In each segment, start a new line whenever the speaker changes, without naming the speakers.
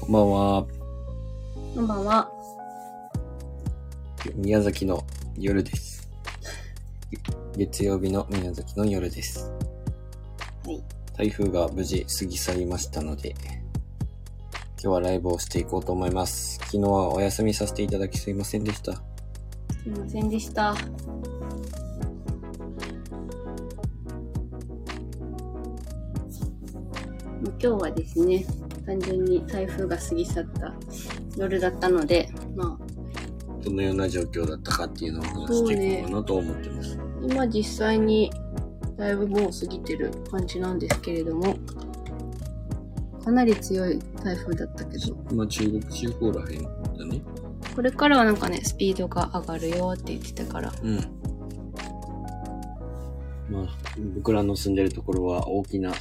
こんばんは。
こんばんは。
宮崎の夜です。月曜日の宮崎の夜です。
はい。
台風が無事過ぎ去りましたので、今日はライブをしていこうと思います。昨日はお休みさせていただきすいませんでした。
すいませんでした。今日はですね、単純に台風が過ぎ去った夜だったので、まあ、
どのような状況だったかっていうのを話していこうかなと思ってます。
今実際にだいぶもう過ぎてる感じなんですけれども、かなり強い台風だったけど、
今中国地方らへんだね。
これからはなんかね、スピードが上がるよって言ってたから、
うん。まあ、僕らの住んでるところは大きな、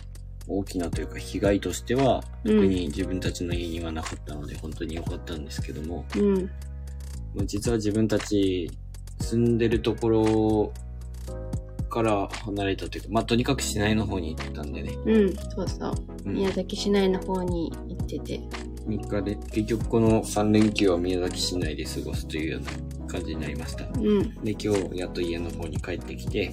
大きなというか被害としては、
うん。
特に自分たちの家にはなかったので、本当に良かったんですけども、
うん、
まあ実は自分たち住んでるところから離れたというか、まあとにかく市内の方に行ってたんでね、
うん、そうそう。
うん、
宮崎市内の方に行ってて、
3日で、結局この3連休は宮崎市内で過ごすというような感じになりました。
うん、
で、今日やっと家の方に帰ってきて、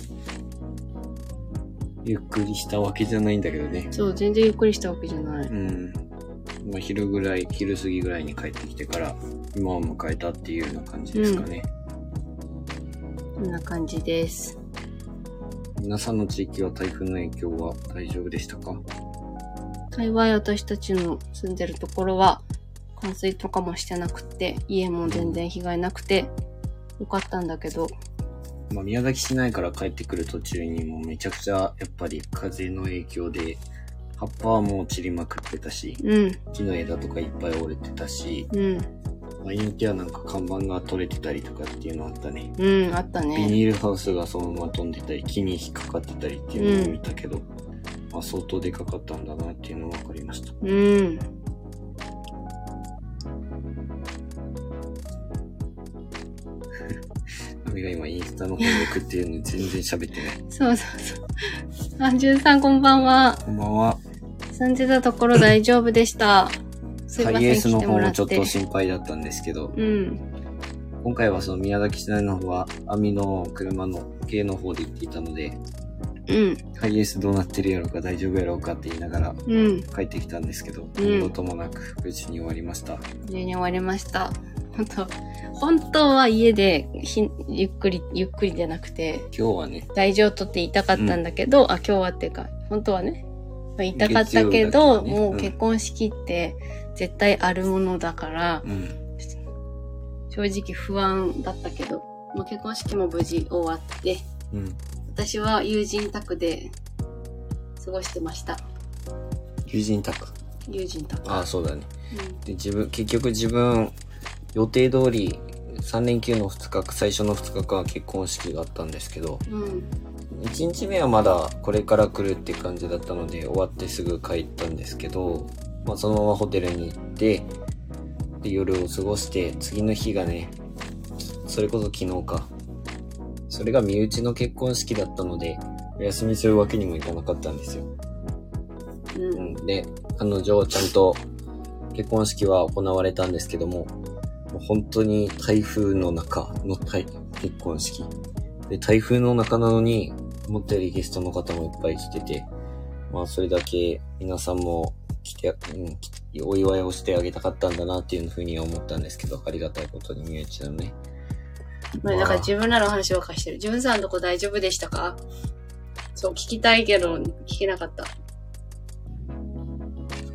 ゆっくりしたわけじゃないんだけどね。
そう、全然ゆっくりしたわけじゃない。
うん。まあ、昼ぐらい、昼過ぎぐらいに帰ってきてから、今を迎えたっていうような感じですかね。
こんな感じです。
皆さんの地域は台風の影響は大丈夫でしたか？
幸い私たちの住んでるところは、冠水とかもしてなくて、家も全然被害なくて、よかったんだけど、
まあ、宮崎市内から帰ってくる途中にもめちゃくちゃ、やっぱり風の影響で、葉っぱはもう散りまくってたし、
うん、
木の枝とかいっぱい折れてたし、
うん、
場合によってはなんか看板が取れてたりとかっていうのあったね。
うん、あった
ビ
ね。
ニールハウスがそのまま飛んでたり、木に引っかかってたりっていうのを見たけど、まあ相当でかかったんだなっていうのが分かりました。
うん。
ンスタの方に送ってるのに全然喋ってない。
そうそうそう。あ、じゅんさんこんばんは。
こんばんは。
住んでたところ大丈夫でした。すいません、
ハイエースの方もちょっと。心配だったんですけど、
うん、
今回はその宮崎市内の方は網の車の系の方で行っていたので、
うん、
ハイエースどうなってるやろうか大丈夫やろうかって言いながら
うん。
帰ってきたんですけど、
ん
何事もなく無事に終わりました。
無事に終わりました。本当本当は家でひゆっくり、ゆっくりじゃなくて、
今日はね、
大丈夫とって言いたかったんだけど、あ、今日はっていうか、本当はね、まあ言いたかったけど、
ね
もう結婚式って絶対あるものだから、
うん、
正直不安だったけど、まあ、結婚式も無事終わって、
うん。
私は友人宅で過ごしてました。
友人宅。
友人宅。
ああ、そうだね。
う
で、自分、結局自分、予定通り、3連休の2日、最初の2日間は結婚式があったんですけど、
ん。うん。
1日目はまだこれから来るって感じだったので、終わってすぐ帰ったんですけど、まあそのままホテルに行って、で、夜を過ごして、次の日がね、それこそ昨日か。それが身内の結婚式だったので、お休みするわけにもいかなかったんですよ。
う。
うんん、で、彼女はちゃんと結婚式は行われたんですけども、もう本当に台風の中の台結婚式。で、台風の中なのに、思ったよりゲストの方もいっぱい来てて、まあそれだけ皆さんも来て、うん、きお祝いをしてあげたかったんだなっていうふうには思ったんですけど、ありがたいことに身内のね。
まあ、だから自分らの話ばっかりしてる。自分さんのとこ大丈夫でしたか？そう、聞きたいけど、聞けなかった。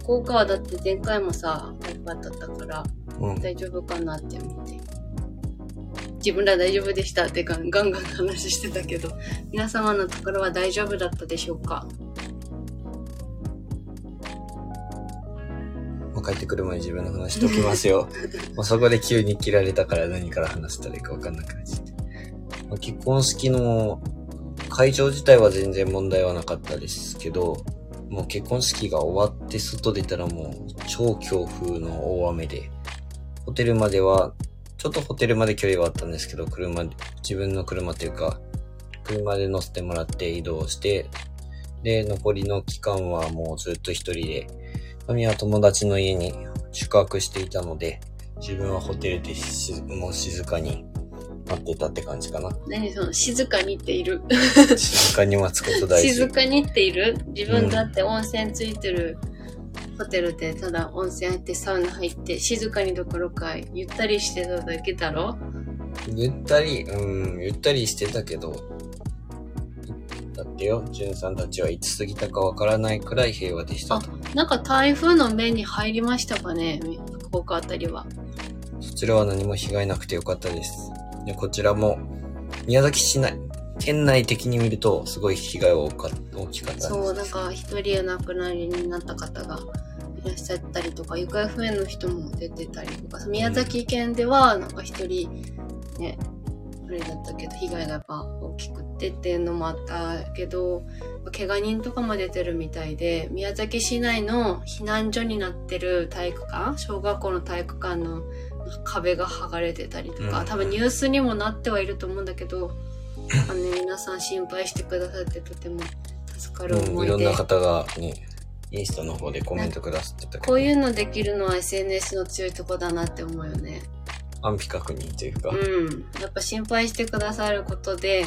福岡はだって前回もさ、台風だったから、
うん。
大丈夫かなって思って。自分ら大丈夫でしたってガンガンガン話してたけど、皆様のところは大丈夫だったでしょうか？
まあ、帰ってくる前に自分の話しておきますよ。まあそこで急に切られたから何から話したらいいか分かんなくなっちゃって。まあ、結婚式の会場自体は全然問題はなかったですけど、もう結婚式が終わって外出たらもう超強風の大雨で、ホテルまでは、ちょっとホテルまで距離はあったんですけど、車、自分の車というか、車で乗せてもらって移動して、で、残りの期間はもうずっと一人で、神は友達の家に宿泊していたので、自分はホテルでしもう静かに待ってたって感じかな。
何その、静かにっている。
静かに待つこと大事。
静かにっている？自分だって温泉ついてるホテルでただ温泉入ってサウナ入って静かにどころかゆったりしてただけだろ？
ゆったり、うん、ゆったりしてたけど、だってよ、じゅんさんたちはいつ過ぎたかわからないくらい平和でした
あ
と。、
なんか台風の目に入りましたかね？福岡あたりは。
そちらは何も被害なくてよかったです。でこちらも、宮崎市内、県内的に見ると、すごい被害は大きかった。
そう、なんか一人お亡くなりになった方がいらっしゃったりとか、行方不明の人も出てたりとか、宮崎県ではなんか一人ね、あれだったけど、被害がやっぱ大きくてっていうのもあったけど、怪我人とかも出てるみたいで、宮崎市内の避難所になってる体育館、小学校の体育館の壁が剥がれてたりとか、
うん
多分ニュースにもなってはいると思うんだけど、あのね、皆さん心配してくださってとても助かる
うん、
思いで、
いろんな方がね、インスタの方でコメントくださってたけど、
こういうのできるのは SNS の強いとこだなって思うよね。
安否確認というか、
うん。やっぱ心配してくださることで、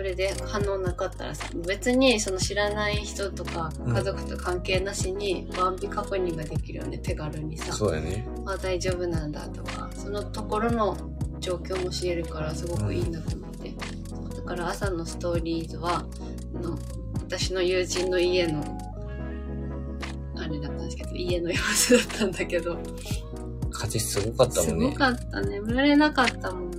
それで反応なかったらさ、別にその知らない人とか
うん
家族と関係なしに安否確認ができるよね、手軽にさ。
そうやね。
あ、大丈夫なんだとか、そのところの状況も知れるからすごくいいなと思って。だから朝のストーリーズは、あの私の友人の家の、あれだったんですけど、家の様子だったんだけど、
風すごかった
す
もんね。
ごかった。眠れなかったもん。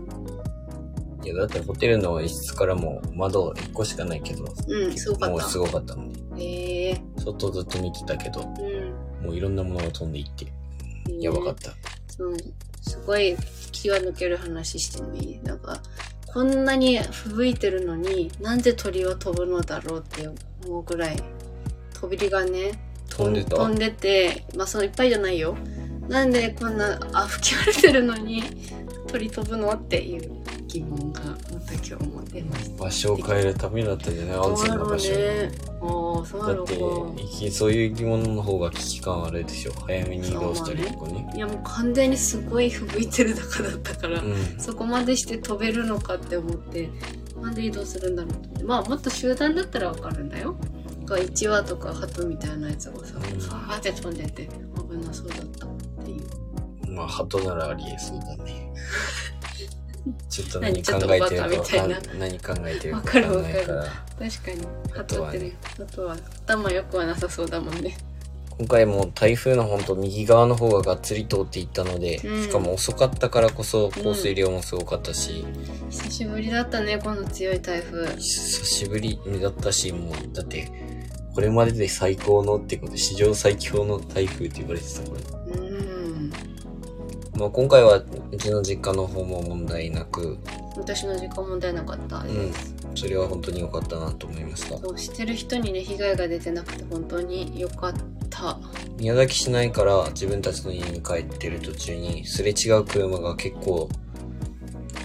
いや、だってホテルの一室からも窓1個しかないけど、
うん、すごかった。
もうすごかったもんね。
へえ
外ずっと見てたけど、
うん。
もういろんなものが飛んでいって、やばかった。
そう、すごい気が抜ける話してもいいなんか、こんなに吹雪いてるのに、なんで鳥は飛ぶのだろうって思うぐらい、飛びがね、
飛んでた？
飛んでて、まあそのいっぱいじゃないよ。なんでこんな、あ、吹き荒れてるのに、鳥飛ぶのっていう疑問がまた今日も出ました。
場所を変えるためだったんじゃない？安全な場所。
ね。ああ、そうだ
ってそういう疑問の方が危機感あるでしょ。早めに移動したりとかね。
いやもう完全にすごい吹雪いてる中だったから、
うん。
そこまでして飛べるのかって思って、なんで移動するんだろうと思って。まあもっと集団だったらわかるんだよ。1羽とか鳩みたいなやつがさ、
うん
ファーって飛んでて危なそうだったっていう。
まあ、鳩ならありえそうだね。ちょっと何考えてるか何考えてるか
わかる
わかんないか
わ
ら。
確かに。
鳩はね
鳩ってね、鳩は頭良くはなさそうだもんね。
今回も台風の本当右側の方ががっつり通っていったので、
うん
しかも遅かったからこそ降水量もすごかったし、
久しぶりだったね、この強い台風。
久しぶりだったし、もう、だって、これまでで最高のってこと、史上最強の台風って言われてた、これ。
うん。
まあ、今回は、うちの実家の方も問題なく、
私の時間問題なかったです。
うん、それは本当に良かったなと思いました。
そうしてる人にね被害が出てなくて本当に良かった
宮崎市内から自分たちの家に帰ってる途中に、すれ違う車が結構、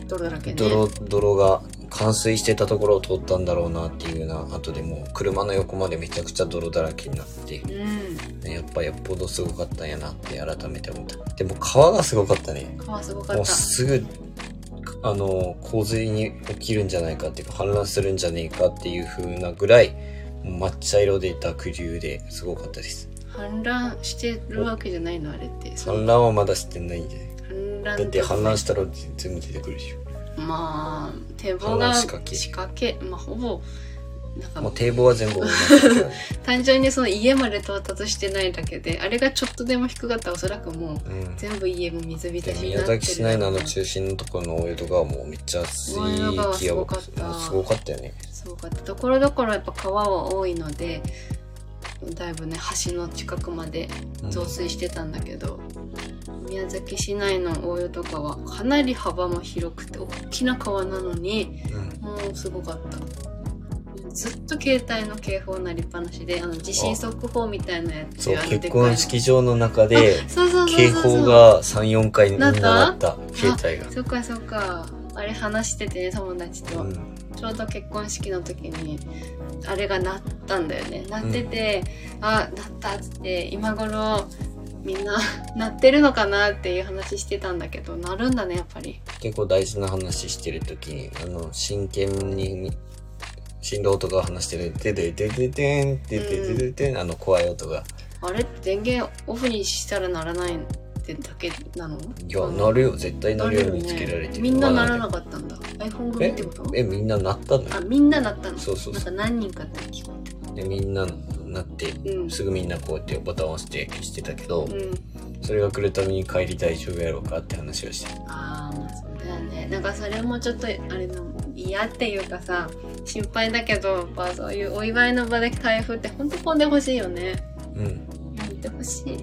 泥だらけね
泥、泥が冠水してたところを通ったんだろうなっていうような、後でもう車の横までめちゃくちゃ泥だらけになって、
うん
やっぱよっぽどすごかったんやなって改めて思った。でも川がすごかったね。
川すごか
もう
った
すぐ、あの、洪水に起きるんじゃないかっていうか、氾濫するんじゃねえかっていう風なぐらい、もう抹茶色で濁流ですごかったです。
氾濫してるわけじゃないのあれって
氾濫はまだしてないんじゃない？
氾濫
だって氾濫したら全部出てくるでしょ。
まあ堤防が
仕
仕
掛
掛
け
けまあほぼなんか
もう堤防は全部。
単純にその家まで到達してないだけであれがちょっとでも低かったらおそらくもう
うん。
全部家も水浸
で
しになってる
宮崎市内のあの中心のところの大江戸川もめっちゃ水域やば
すごかった
もうすごかったよね。
すごかったところどころやっぱ川は多いのでだいぶね橋の近くまで
うん
増水してたんだけど、宮崎市内の大江戸川かなり幅も広くて大きな川なのに
うん。
もうすごかった。ずっと携帯の警報鳴りっぱなしであの地震速報みたいなやつ
そう、結婚式場の中で、警報が3、4回みんな
なった。
鳴った、携帯が。
そっかそっか。あれ話しててね友達と、
うん。
ちょうど結婚式の時にあれが鳴ったんだよね。鳴ってて、あ鳴ったっつって今頃みんななってるのかなっていう話してたんだけど、なるんだね、やっぱり。
結構大事な話してる時に、あの、真剣に、新郎とか話してる、てでてててん、てててててん、あの怖い音が。
あれ電源オフにしたらならないってだけなの
いや、なるよ。絶対なるようにつけられてる。
みんなならな
か
ったんだ。iPhone 組ってこと
え、みんななったの
あ、。みんななったの
そうそう
なんか何人かって聞こ
で、みんななって、
えうん。
すぐみんなこうやってボタンを押してしてたけど、
うん。
それが来るために帰り大丈夫やろうかって話をして。
ああ、まあそうだよね。なんかそれもちょっと、あれなの、嫌っていうかさ、心配だけど、やっぱそういうお祝いの場で台風って本当飛んでほしいよね。
うん。
やめてほしい。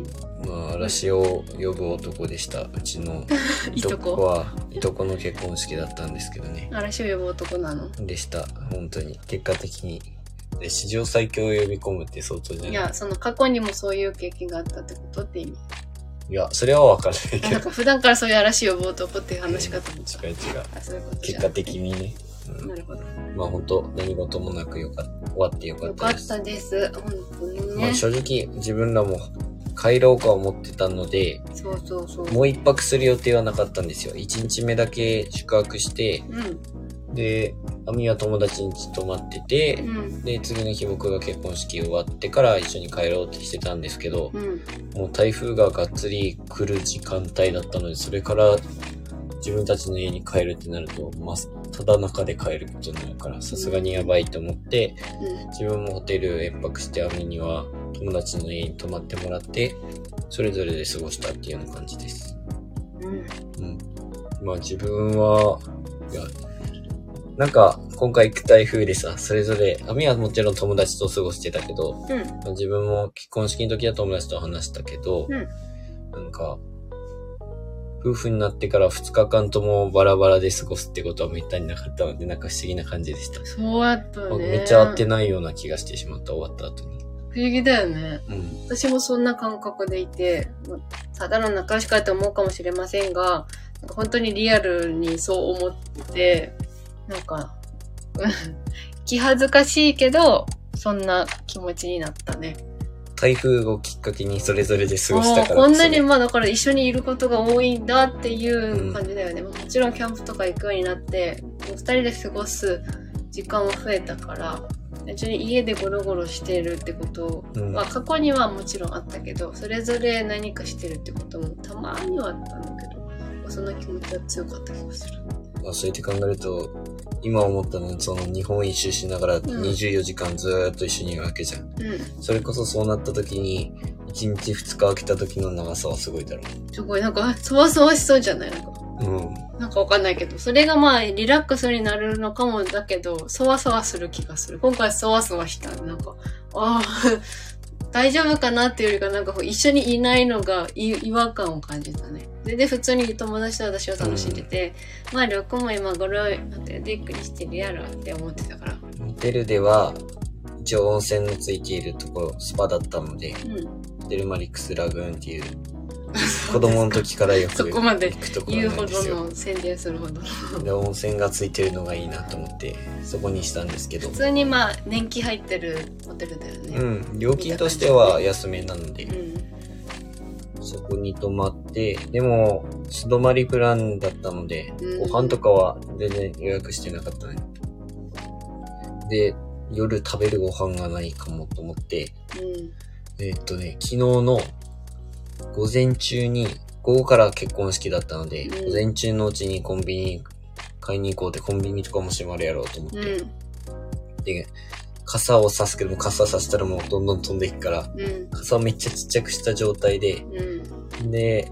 まあ、嵐を呼ぶ男でした。うちの いと
こ
は、いとこの結婚式だったんですけどね。
嵐を呼ぶ男なの？
でした。本当に。結果的に。で、史上最強を呼び込むって相当じゃない？
いや、その過去にもそういう経験があったってことって意味？
いや、それはわからないけど。
なんか普段からそういう嵐呼ぶ男っていう話かと思った。
違う違う。
あ、そういうことじゃ
結果的にね。うん
なるほど。
まあ本当何事もなくよかった。終わってよか
っ
ったです。
たです。本当に
まあ
ね。
正直自分らも帰ろうか思ってたので、
そうそうそう。
もう一泊する予定はなかったんですよ。一日目だけ宿泊して、
うん。
で、アミは友達に泊まってて、
うん。
で、次の日僕が結婚式終わってから一緒に帰ろうってしてたんですけど、
うん。
もう台風ががっつり来る時間帯だったので、それから自分たちの家に帰るってなると、まあ、ただ中で帰ることになるから、さすがにやばいと思って、自分もホテル延泊して、アミには友達の家に泊まってもらって、それぞれで過ごしたっていうような感じです。
うん。
うん。まあ自分は、いや、なんか今回行く台風でさ、それぞれ、アミはもちろん友達と過ごしてたけど、
うん。
まあ自分も結婚式の時は友達と話したけど、
うん
なんか、夫婦になってから2日間ともバラバラで過ごすってことはめったになかったので、なんか不思議な感じでした。
そうやったね。
めっちゃ合ってないような気がしてしまった、終わった後に。
不思議だよね。
うん。
私もそんな感覚でいて、まあただの仲良しかと思うかもしれませんが、本当にリアルにそう思って、なんか、う ん気恥ずかしいけど、そんな気持ちになったね。
台風をきっかけにそれぞれで過ごしたから
もうこんなに
ね
まあだから一緒にいることが多いんだっていう感じだよね。もちろんキャンプとか行くようになって、二人で過ごす時間は増えたから、別に家でゴロゴロしてるってこと
うん
は過去にはもちろんあったけど、それぞれ何かしてるってこともたまにはあったんだけど、その気持ちは強かった気がする。
まあ、そうやって考えると、今思ったのは、その日本一周しながら24時間ずーっと一緒にいるわけじゃん。
う
それこそそうなった時に、1日2日空けた時の長さはすごいだろ
ん。すごいなんか、そわそわしそうじゃない？なんか。
う。うん。
なんかわかんないけど、それがまあリラックスになるのかもだけど、そわそわする気がする。今回そわそわした。なんか、ああ、大丈夫かなっていうよりか、なんかこう一緒にいないのがい違和感を感じたね。全然普通に友達と私は楽しんでて、まあ、りょうくんも今頃、ホテルでゆっくりしてるやろって思ってたから。
ホテルでは、一応温泉のついているところ、スパだったので、
うん。
デルマリックスラグーンっていう、子供の時からよく
そこまで
行くとこ
言うほ
ろなんですよ。
どの宣伝するほどの。
で、温泉がついてるのがいいなと思って、そこにしたんですけど
普。通にまあ、年季入ってるホテルだよね。
うん。料金としては安めなので、
うん。
そこに泊まって、でも、素泊まりプランだったので、
うん
ご飯とかは全然予約してなかったね。で、夜食べるご飯がないかもと思って、
うん。
えーっとね、昨日の午前中に、午後から結婚式だったので、
うん
午前中のうちにコンビニ買いに行こうってコンビニとかも閉まるやろうと思って、
うん。
で、傘を差すけども傘差したらもうどんどん飛んでいくから、
うん。
傘をめっちゃちっちゃくした状態で、
うん。
で、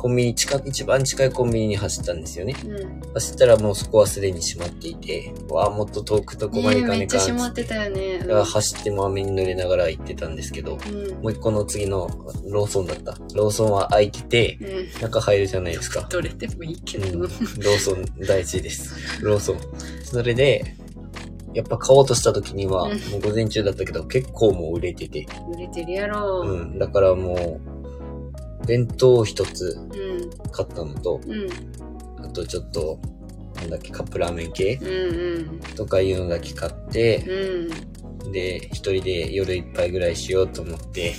コンビニ近く、一番近いコンビニに走ったんですよね。
うん。
走ったらもうそこはすでに閉まっていて、わあ、もっと遠くとこまで行か
ねえめっちゃ
ねえかん
閉まってたよね。
だから走っても雨に濡れながら行ってたんですけど、
うん。
もう一個の次のローソンだった。ローソンは開いてて、
うん。
中入るじゃないですか。
どれでもいいけ
うん。
ど。
ローソン大事です。ローソン。それで、やっぱ買おうとした時には、
うん
もう午前中だったけど、結構もう売れてて。
売れてるやろ。
う。ん。だからもう、弁当を一つ
うん。
買ったのと、
うん。
あとちょっと、なんだっけ、カップラーメン系
うん。
とかいうのだけ買って、
うん。
で、一人で夜一杯ぐらいしようと思って、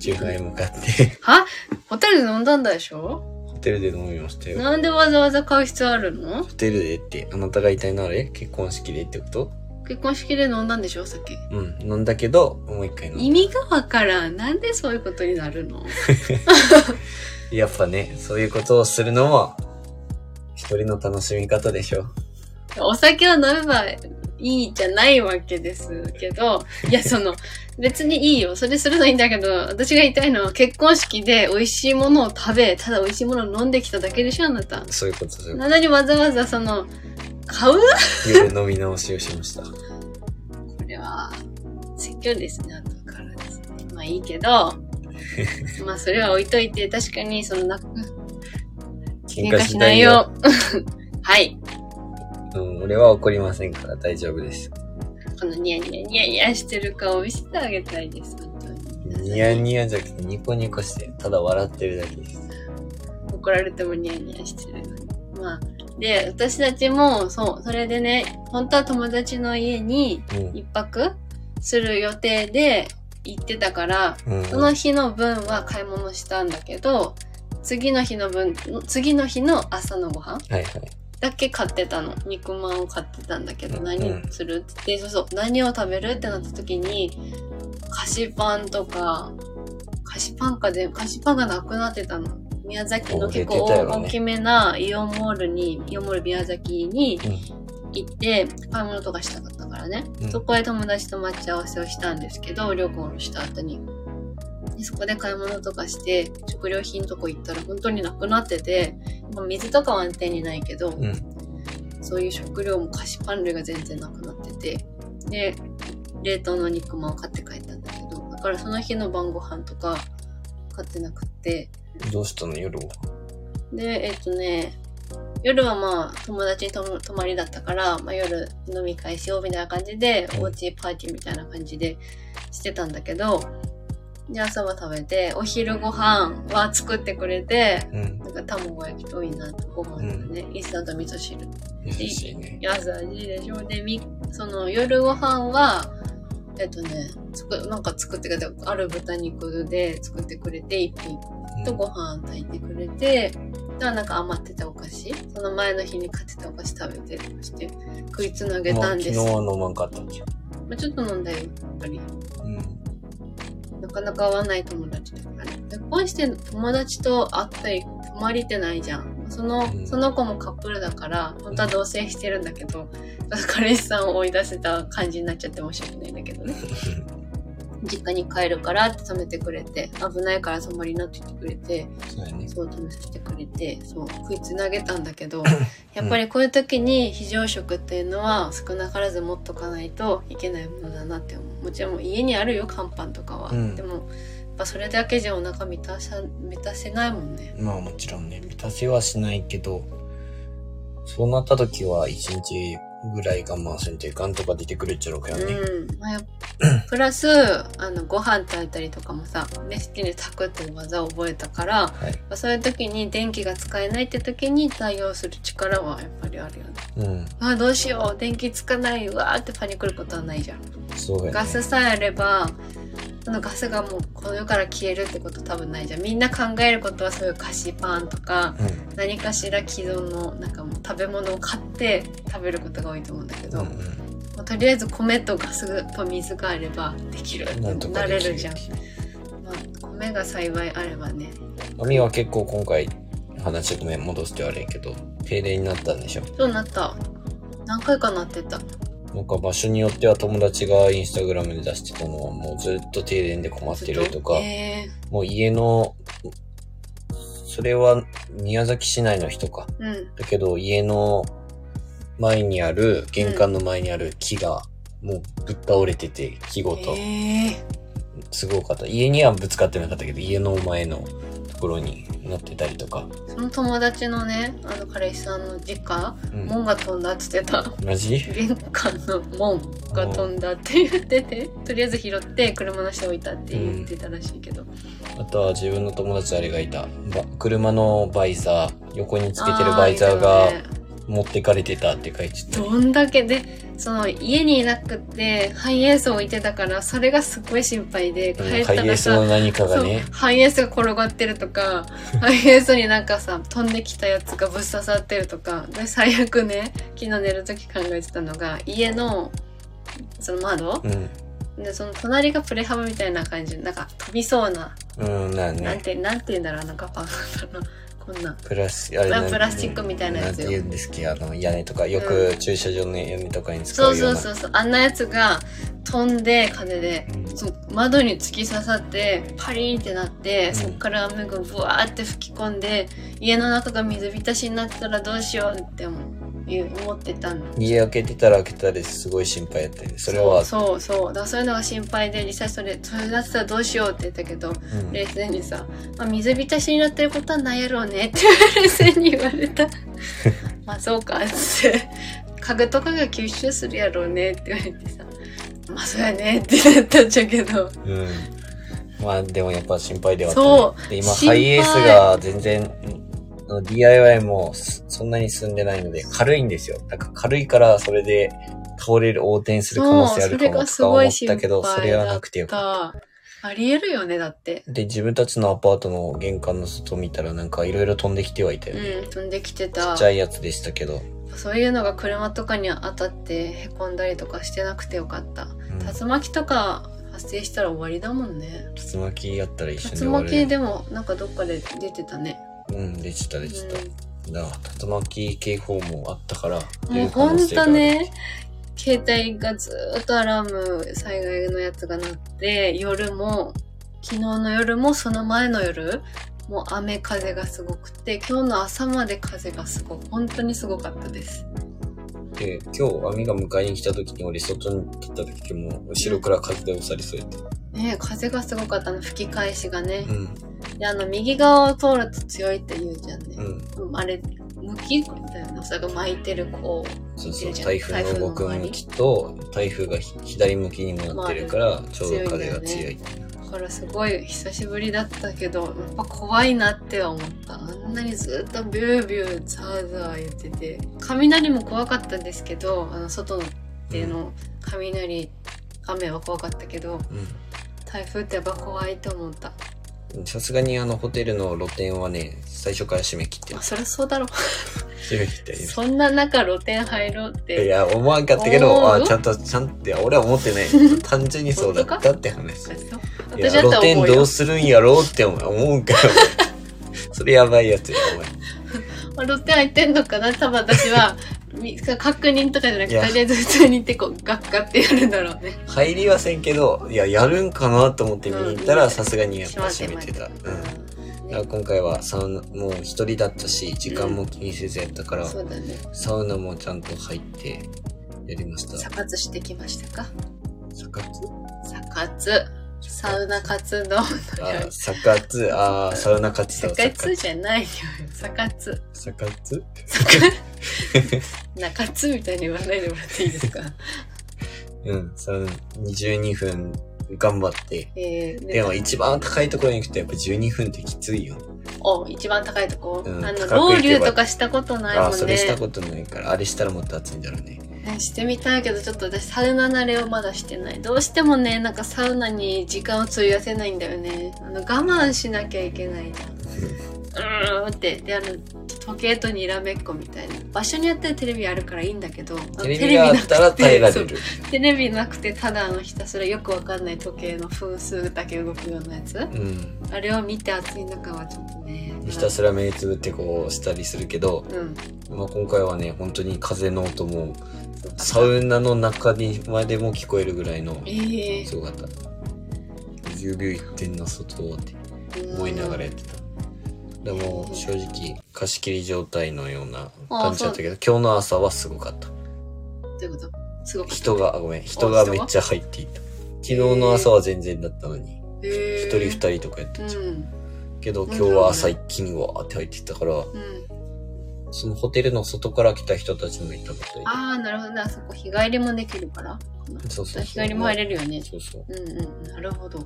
チューハイも買って、
は？ホテルで飲んだんだでしょ？
ホテルで飲みましたよ。
なんでわざわざ買う必要あるの？
ホテルでって、あなたが言いたいのはあれ？結婚式でってこと？
結婚式で飲んだんでしょお酒？
うん。飲んだけど、もう一回飲んだ。
意味がわからん。なんでそういうことになるの？
やっぱね、そういうことをするのも、一人の楽しみ方でしょ。
お酒を飲めばいいじゃないわけですけど、いや、その、別にいいよ。それするのいいんだけど、私が言いたいのは結婚式で美味しいものを食べ、ただ美味しいものを飲んできただけでしょ、あなた。
そういうこと、そういうこ
なのにわざわざその、買う？
と。夜飲み直しをしました。
これは、説教ですね、後からですね。まあいいけど、まあそれは置いといて、確かにそのな、喧嘩しない。よ。はい。
うん、俺は怒りませんから大丈夫です。
このニヤニヤニヤニヤしてる顔を見せてあげたいです、本当に。
ニヤニヤじゃなくてニコニコして、ただ笑ってるだけです。
怒られてもニヤニヤしてるのに。まあ、で、私たちも、そう、それでね、本当は友達の家に
うん。
一泊する予定で行ってたから、
うん、
その日の分は買い物したんだけど、次の日の分、次の日の朝のご飯
はいはい。
だけ買ってたの。肉まんを買ってたんだけど、
うん
何するって言って、そうそう、何を食べるってなった時に、菓子パンとか、菓子パンかで、菓子パンがなくなってたの。宮崎の
お
結構大きめなイオンモールに、イオンモール宮崎に
うん。
行って、買い物とかしたかったからね。
うん
そこで友達と待ち合わせをしたんですけど、旅行をした後に。でそこで買い物とかして、食料品とこ行ったら本当になくなってて、まあ水とかは安定にないけど、
うん。
そういう食料も菓子パン類が全然なくなってて、で、冷凍の肉まんを買って帰ったんだけど、だからその日の晩ご飯とか買ってなくって、
どうしたの夜は？
で、えっとね、夜はまあ友達にとも泊まりだったから、まあ夜飲み会しようみたいな感じで、
うん。
おうちパーティーみたいな感じでしてたんだけど、で、朝は食べて、お昼ご飯は作ってくれて、
うん。
なんか卵焼きといいなとご飯とね、インスタント味噌汁
優しいね。
優しいでしょ。で、み、その夜ご飯は、えっとね、つく、なんか作ってくれて、ある豚肉で作ってくれて、一品とご飯炊いてくれて、ではなんか余ってたお菓子、その前の日に買ってたお菓子食べてとかして、食いつなげたんです。
まあ昨日は飲まんかったっけ？
まあ、ちょっと飲んだよ、やっぱり。
うん。
なかなか会わない友達だからね。結婚して友達と会ったり、泊まりってないじゃん。その、
うん
その子もカップルだから、本当は同棲してるんだけど、彼氏さんを追い出せた感じになっちゃって申し訳ないんだけどね。実家に帰るからって止めてくれて、危ないから泊まりなって言ってくれて、
そうやね。
そう止めさせてくれて、そう、食いつなげたんだけど、やっぱりこういう時に非常食っていうのは少なからず持っとかないといけないものだなって思う。もちろん家にあるよ、乾パンとかは。
うん
でも、やっぱそれだけじゃお腹満たさ、満たせないもんね。
まあもちろんね、満たせはしないけど、そうなった時は一日ぐらい我慢せんといかんとか出てくるっちゃろうけどね。
うん。まあ、やっ プラス、あの、ご飯炊いたりとかもさ、熱心に炊くっていう技を覚えたから、
はい。
まあそういう時に電気が使えないって時に対応する力はやっぱりあるよね。
うん。
あどうしよう電気つかないうわーってパニックることはないじゃん。
そうやね。
ガスさえあればそのガスがもうこの世から消えるってこと多分ないじゃん。みんな考えることはそういう菓子パンとか
うん。
何かしら既存のなんかもう食べ物を買って食べることが多いと思うんだけど、
うん
まあとりあえず米とガスと水があればできる
うん。な
れるじゃん、まあ、米が幸いあればね。
アミは結構今回、話ごめん、戻して悪いけど、停電になったんでしょ。
そうなった。何回かなってた
なんか場所によっては友達がインスタグラムで出してたのはもうずっと停電で困ってるとか、
え
もう家の、それは宮崎市内の人か。
ー、うん
だけど家の前にある、玄関の前にある木がもうぶっ倒れてて、木ごと。
えー、
すごかった。家にはぶつかってなかったけど、家の前のところになってたりとか。
その友達のねあの彼氏さんの実家
うん。
門が飛んだって言ってた
マジ？
玄関の門が飛んだって言っててとりあえず拾って車の下置いたって言ってたらしいけど、
あとは自分の友達あれがいた。ば車のバイザー、横につけてるバイザーが持ってかれてたって書いてた。
どんだけでその家にいなくて、ハイエースを置いてたから、それがすごい心配で、帰
うん
ったらさ、
ハイエースの何かがね、
ハイエースが転がってるとか、ハイエースになんかさ、飛んできたやつがぶっ刺さってるとか、で、最悪ね、昨日寝るとき考えてたのが、家の、その窓？
うん。
で、その隣がプレハブみたいな感じ、なんか飛びそうな、
うん、な
なん
ね。
て、なんて言うんだろうな、ガパンだろこんな。
プラス、あれ
プラスチックみたいなやつよ。
んて言うんですけ？ど、あの、屋根とか、よ
うん。
く駐車場の屋根とかに使
そうう
ような。
そうそうそう、あんなやつが飛んで、風で、
うん。
そう窓に突き刺さってパリーンってなって、
うん。
そっから雨がブワーって吹き込んで家の中が水浸しになったらどうしようって思う思ってたの。
家開けてたら開けたですごい心配やったね。それは、
そうそうそう。だそういうのが心配で実際それそれだったらどうしようって言ったけど
うん。
冷静にさ、まあ、水浸しになってることはないやろうねって冷静に言われた まあそうかって。家具とかが吸収するやろうねって言われてさまあそうやねってなったんじゃけど。
うん。まあでもやっぱ心配ではあった、
そう。
で、今ハイエースが全然、あの DIY もすそんなに進んでないので軽いんですよ。なんか軽いからそれで倒れる、横転する可能性あるかもとか思ったけど、それはなくてよかった。
ありえるよね、だって。
で、自分たちのアパートの玄関の外見たらなんかいろいろ飛んできてはいたよね。
うん、飛んできて
ち
た
っち。ゃいやつでしたけど。
そういうのが車とかに当たってへこんだりとかしてなくてよかった。
うん、
竜巻とか発生したら終わりだもんね。
竜巻やったら一緒に
竜。巻でもなんかどっかで出てたね。
うん、出てた出てた。
う
だから竜巻警報もあったから、
ん、もうほんとね、携帯がずーっとアラーム災害のやつが鳴って、夜も、昨日の夜もその前の夜、もう雨風がすごくて、今日の朝まで風がすごく、本当にすごかったです。
で、今日、網が迎えに来た時に俺外に出た時も、後ろから風で押されそうやって。
ねえ風がすごかったの、吹き返しがね。
うん。
で、あの、右側を通ると強いって言うじゃんね。
うん。
あれ、向き?だよね。それが巻いてる、こう。
そうそう。台風の動く向きと、台風がひ左向きにもなってるから、ちょうど風が強い。
だからすごい久しぶりだったけど、やっぱ怖いなっては思った。あんなにずっとビュービューザーザー言ってて。雷も怖かったんですけど、あの、外での雷、雨は怖かったけど、台風ってやっぱ怖いと思った。
うん。さすがにあのホテルの露店はね、最初から閉め切ってる
あ、。そりゃそうだろ。
閉め切ってる。
そんな中露店入ろうっ
い
て。
や、思わんかったけど、
思う？
あ、ちゃんと、ちゃんと、いや、俺は思ってない。単純にそうだったって話。いや、
私だったら
露店
思うよ
どう。するんやろうって思うかよ。それやばいやつや、お前。
まあ露店入ってんのかな？多分私は、み確認とかじゃなくて、とりあえず普通に行ってこう、ガッガってやるんだろうね。
入りはせんけど、いや、やるんかなと思って見に行ったら、
うん
さすがにやっぱ
閉
めてた。うん。だ
うん
から今回はサウナ、もう一人だったし、時間も気にせずやったから、
そうだね。
サウナもちゃんと入ってやりました。
サ活してきましたか？
サカツ？
サ活。サウナ活動の
あ、サカツ、あー、サウナ活
サ
動。
活じゃないよ。サ活。
サカツ？
な活みたいに言わないでもらっていいですか？
うん、サウナ22分頑張って。
えー、
でも一番高いところに行くとやっぱ12分ってきついよ。
お、一番高いとこ、
うん
あの、ロウリュとかしたことないもんね。
あ、それしたことないから、あれしたらもっと暑いんだろうね。
ねしてみたいけど、ちょっと私サウナ慣れをまだしてない。どうしてもね、なんかサウナに時間を費やせないんだよね。あの、我慢しなきゃいけないじゃん。うーんって。で、あの、時計とにらめっこみたいな。場所によってはテレビあるからいいんだけど、
テレビがあったら耐えられる。
テレビなくて、ただあのひたすらよくわかんない時計の分数だけ動くようなやつ。
うん。
あれを見て暑い中はちょっとね。
ひたすら目つぶってこうしたりするけど、
うん。
まあ、今回はね、本当に風の音も、サウナの中にまでも聞こえるぐらいの、
ええ
すごかった。ビュービュー言ってんな、外って思いながらやってた。でも、正直、貸し切り状態のような感じだったけど、今日の朝はすごかった。
どういうこと？すごく。
人が、あごめん、人がめっちゃ入っていた。昨日の朝は全然だったのに、
一
一人二人とかやってたじゃん。
うん。
けど、今日は朝一気にわーって入っていったから、
うん。
そのホテルの外から来た人たちもいたみたいで。
ああ、なるほどね。あそこ日帰りもできるから。
そうそう。
日帰りも入れるよね。
そうそう。
うんうん。なるほど。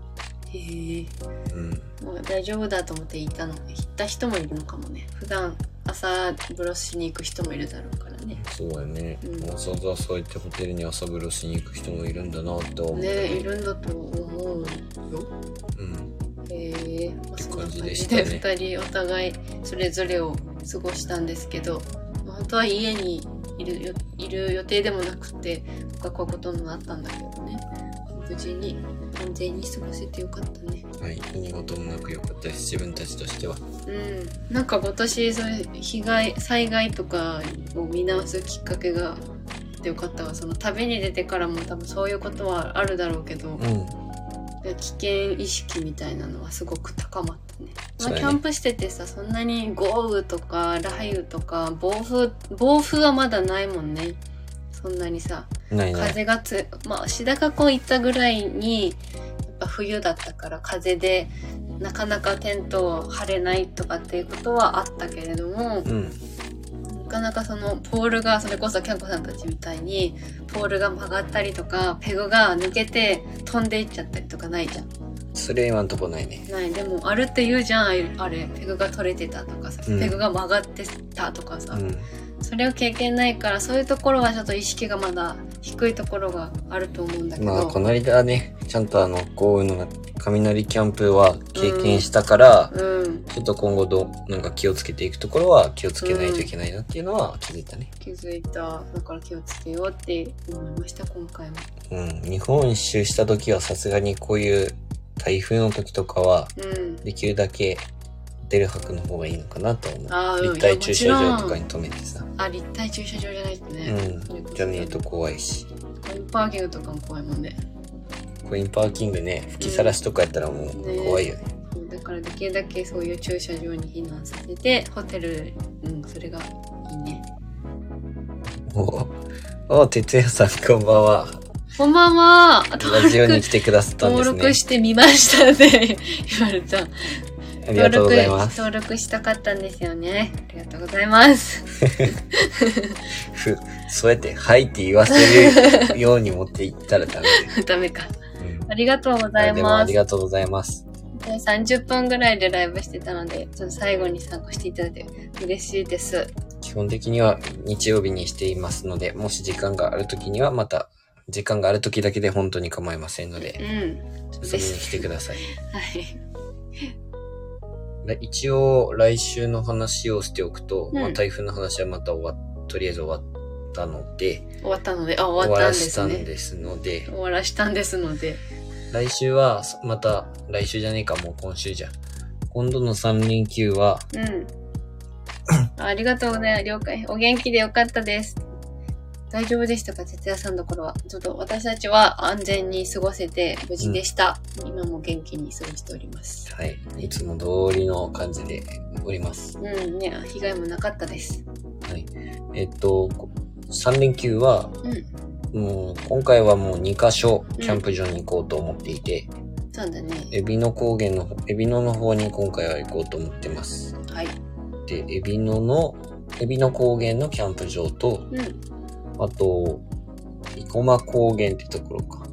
へえ。
うん。
もう大丈夫だと思っていたの。行った人もいるのかもね。普段朝風呂しに行く人もいるだろうからね。
そうやね。
うん
わざわざそうやってホテルに朝風呂しに行く人もいるんだなって思う。
ねいるんだと思うよ。
うん。
へえまあ、そんな感
感じで
じで
したね
2人お互いそれぞれを過ごしたんですけど、まあ本当は家にいるよいる予定でもなくて学校ことになったんだけどね無事に安全に過ごせてよかったね
はい。何事もなく良かったです。自分たちとしては。
うんなんか今年そういう被害災害とかを見直すきっかけがあってよかったわその旅に出てからも多分そういうことはあるだろうけど、
うん。
危険意識みたいなのはすごく高まったね。まあ、
ね
キャンプしててさそんなに豪雨とか雷雨とか暴風暴風はまだないもんねそんなにさ
ないない。
風がつまあ志高湖行ったぐらいにやっぱ冬だったから風でなかなかテントを張れないとかっていうことはあったけれども
うん。
なかなかそのポールがそれこそキャンコさんたちみたいにポールが曲がったりとかペグが抜けて飛んでいっちゃったりとかないじゃん。
それ今んとこないね。
ないでもあるって言うじゃんあれペグが取れてたとかさ、
うん
ペグが曲がってたとかさ、
うん。
それを経験ないからそういうところはちょっと意識がまだ低いところがあると思うんだけど、
まあ、この間ね、ちゃんとあの、豪雨の雷キャンプは経験したから、
うん。
ちょっと今後どう、なんか気をつけていくところは気をつけないといけないなっていうのは気づいたね。
気づいた。だから気をつけようって思いました今回も。
うん。日本一周した時はさすがにこういう台風の時とかは、
うん。
できるだけホテル泊の方がいいのかなと思う。
あー
立体駐車場とか
い
に止めてさ。
あ立体駐車場じゃないとね、
うん。じゃねえと怖いし。
コインパーキングとかも怖いもんね
コインパーキングね、吹きさらしとかやったらもう怖いよね。
そうだからできるだけそういう駐車場に避難させてホテルうんそれがいいね
おお、哲也さんこんばんは。
こんばんは
ラジオに来てくださったんですね
登録。してみましたって言われた。
ありがとうございます。
登録登録したかったんですよね。ありがとうございます。
ふ、そうやって、はいって言わせるように持っていったらダメ。
ダメか。
うん
ありがとうござい
でもあ
ます。
りがとうございます。
で30分ぐらいでライブしてたので、ちょっと最後に参加していただいて嬉しいです。
基本的には日曜日にしていますので、もし時間がある時にはまた、時間がある時だけで本当に構いませんの
う
で、
ん。
遊びに来てください。
はい。
で一応、来週の話をしておくと、
うん
まあ、台風の話はまた終わっ、とりあえず終わったので、
終わったので、あ、終
終わ
わったんです
らしたん
ね。
ですので、
終わらしたんですので。
来週は、また、来週じゃねえか、もう今週じゃん。今度の3連休は、
うん。あありがとうございます。了解。お元気でよかったです。大丈夫でしたか哲也さんのところは。ちょっと私たちは安全に過ごせて無事でした。今も元気に過ごしております。
はい、いつも通りの感じでおります。
うん、ね、被害もなかったです。
はい。えっと、3連休は、
うん、
もう、今回はもう2カ所、キャンプ場に行こうと思っていて、
そうだね。
エビの高原の方、エビノの方に今回は行こうと思ってます。
はい。
で、エビノの、エビの高原のキャンプ場と、
うん。
あと、生駒高原ってところか。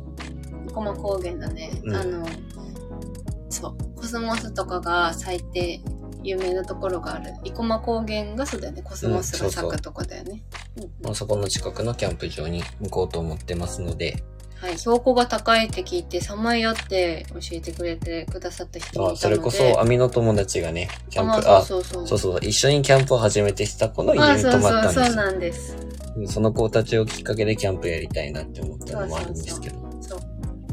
駒高原だね。
うん
あの、そう。コスモスとかが咲いて有名なところがある。生駒高原がそうだよね。コスモスが咲くとこだよね。うん
まあそこの近くのキャンプ場に行こうと思ってますので、
はい、標高が高いって聞いて寒いよって教えてくれてくださった人もいたので
あそれこそ、網の友達がね、キャンプ、
あ
あ、
そうそう
そうそう、一緒にキャンプを始めてした子の家
あ
に泊
そうそうそう
まったんですよ。
なんです
その子たちをきっかけでキャンプやりたいなって思ったのもあるんですけど、
そう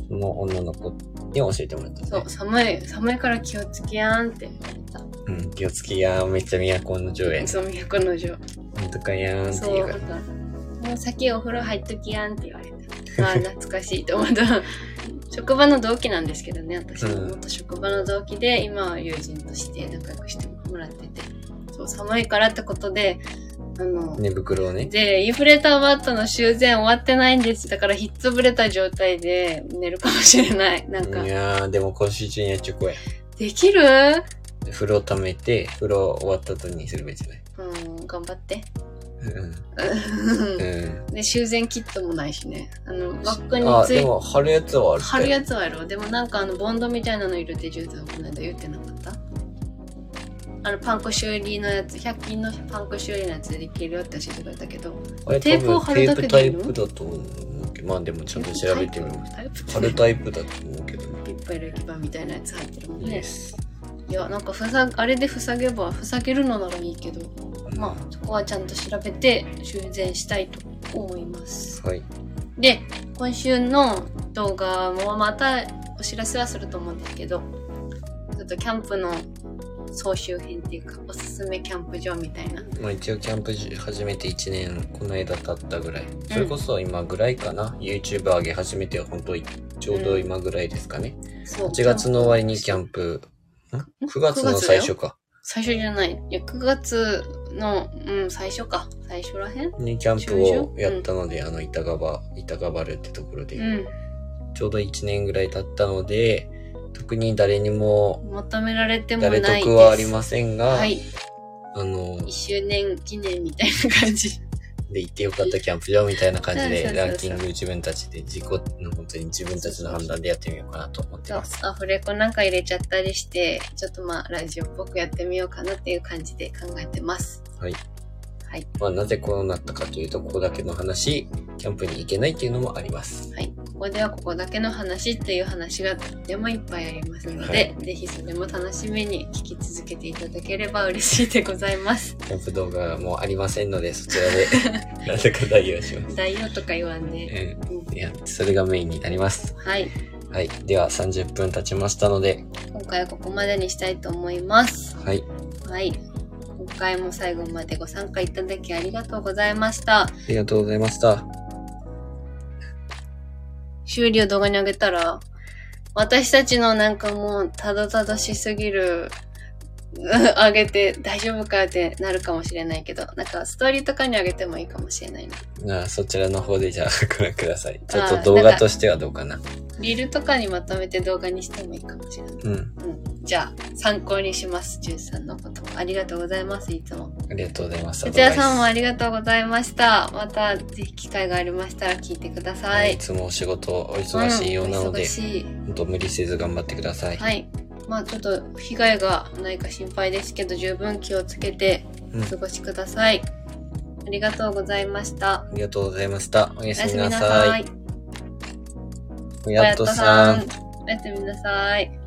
その女の子に教えてもらったんで
そう寒い寒いから気をつけやんって言われた。
うん、気をつけやー、めっちゃ都の城や。
そう都の城
なんとかやーんって言うから。
なんかもう先お風呂入っときやんって言われた。ああ 懐かしいと思った。職場の同期なんですけどね私も。
うん。
元職場の同期で今は友人として仲良くしてもらってて。そう寒いからってことであの
寝袋をね。
で、インフレーターバットの修繕終わってないんです。だからひっつぶれた状態で寝るかもしれない。なんか
い、やー、でも今週中にやっちゃこや。
できる？
で風呂溜めて、風呂終わった後にするべきじゃない？
うん、頑張って。
うん。うん。
で、修繕キットもないしね。あの、バッグに
あ、
つい
でも、貼るやつはあるって。
貼るやつはやろう。でもなんかあの、ボンドみたいなの入れて絨毯この間言ってなかったあの、パンク修理のやつ、100均のパンク修理のやつでできるよって教えてくれたけど、テープを貼るだけ
テープタイ
でいいの
プだと思うけど、まあでもちゃんと調べてみます。貼るタイプだと思うけど。
いっぱいの基板みたいなやつ入ってるもんね。
い
や、なんかふさ、あれで塞げば、塞げるのならいいけど、まあ、そこはちゃんと調べて修繕したいと思います。
はい。
で、今週の動画もまたお知らせはすると思うんですけど、ちょっとキャンプの総集編っていうか、おすすめキャンプ場みたいな。
まあ一応キャンプ始めて1年、この間経ったぐらい。それこそ今ぐらいかな。YouTube 上げ始めて本当ちょうど今ぐらいですかね。
そう。
8月の終わりにキャンプ、ん ?9 月の最初か。
最初じゃない。いや、9月の、うん、最初か。最初らへん？
にキャンプをやったので、あの、板川、板川原ってところで、
うん。
ちょうど1年ぐらい経ったので、特に誰にも、
求められてもない
誰
です。
得はありませんが、
はい。
あの、
1周年記念みたいな感じ。
で行ってよかったキャンプ場みたいな感じで、ランキング自分たちで自己、本当に自分たちの判断でやってみようかなと思ってます。、
アフレコなんか入れちゃったりして、ちょっとまあ、ラジオっぽくやってみようかなっていう感じで考えてます。
はい。
はい。
まあ、なぜこうなったかというと、ここだけの話、キャンプに行けないっていうのもあります。
はい。ここではここだけの話っていう話がとってもいっぱいありますので、
は
ぜひそれも楽しみに聞き続けていただければ嬉しいでございます。
キャンプ動画もありませんので、そちらで、なぜか代用します。
代用とか言わんね。
うん。いや、それがメインになります。
はい。
はい。では、30分経ちましたので、
今回はここまでにしたいと思います。
はい。
はい。今回も最後までご参加いただきありがとうございました。
ありがとうございました。
修理を動画に上げたら、私たちのなんかもう、たどたどしすぎる、上げて大丈夫かってなるかもしれないけど、なんかストーリーとかに上げてもいいかもしれないな。
あそちらの方でじゃあご覧ください。ちょっと動画としてはどうかな。
リールとかにまとめて動画にしてもいいかもしれない。
うん。
うん。じゃあ、参考にします。ジュンさんのことも。ありがとうございます、いつも。
ありがとうございます。
哲也さんも
ア
ありがとうございました。また、ぜひ機会がありましたら聞いてください。
いつもお仕事お忙しいようなので、
んお忙しい。
本当無理せず頑張ってください。
はい。まあちょっと被害がないか心配ですけど、十分気をつけて
うん
お過ごしください。ありがとうございました。
ありがとうございました。おや
すみなさい。
おやっとさん。
おやすみなさい。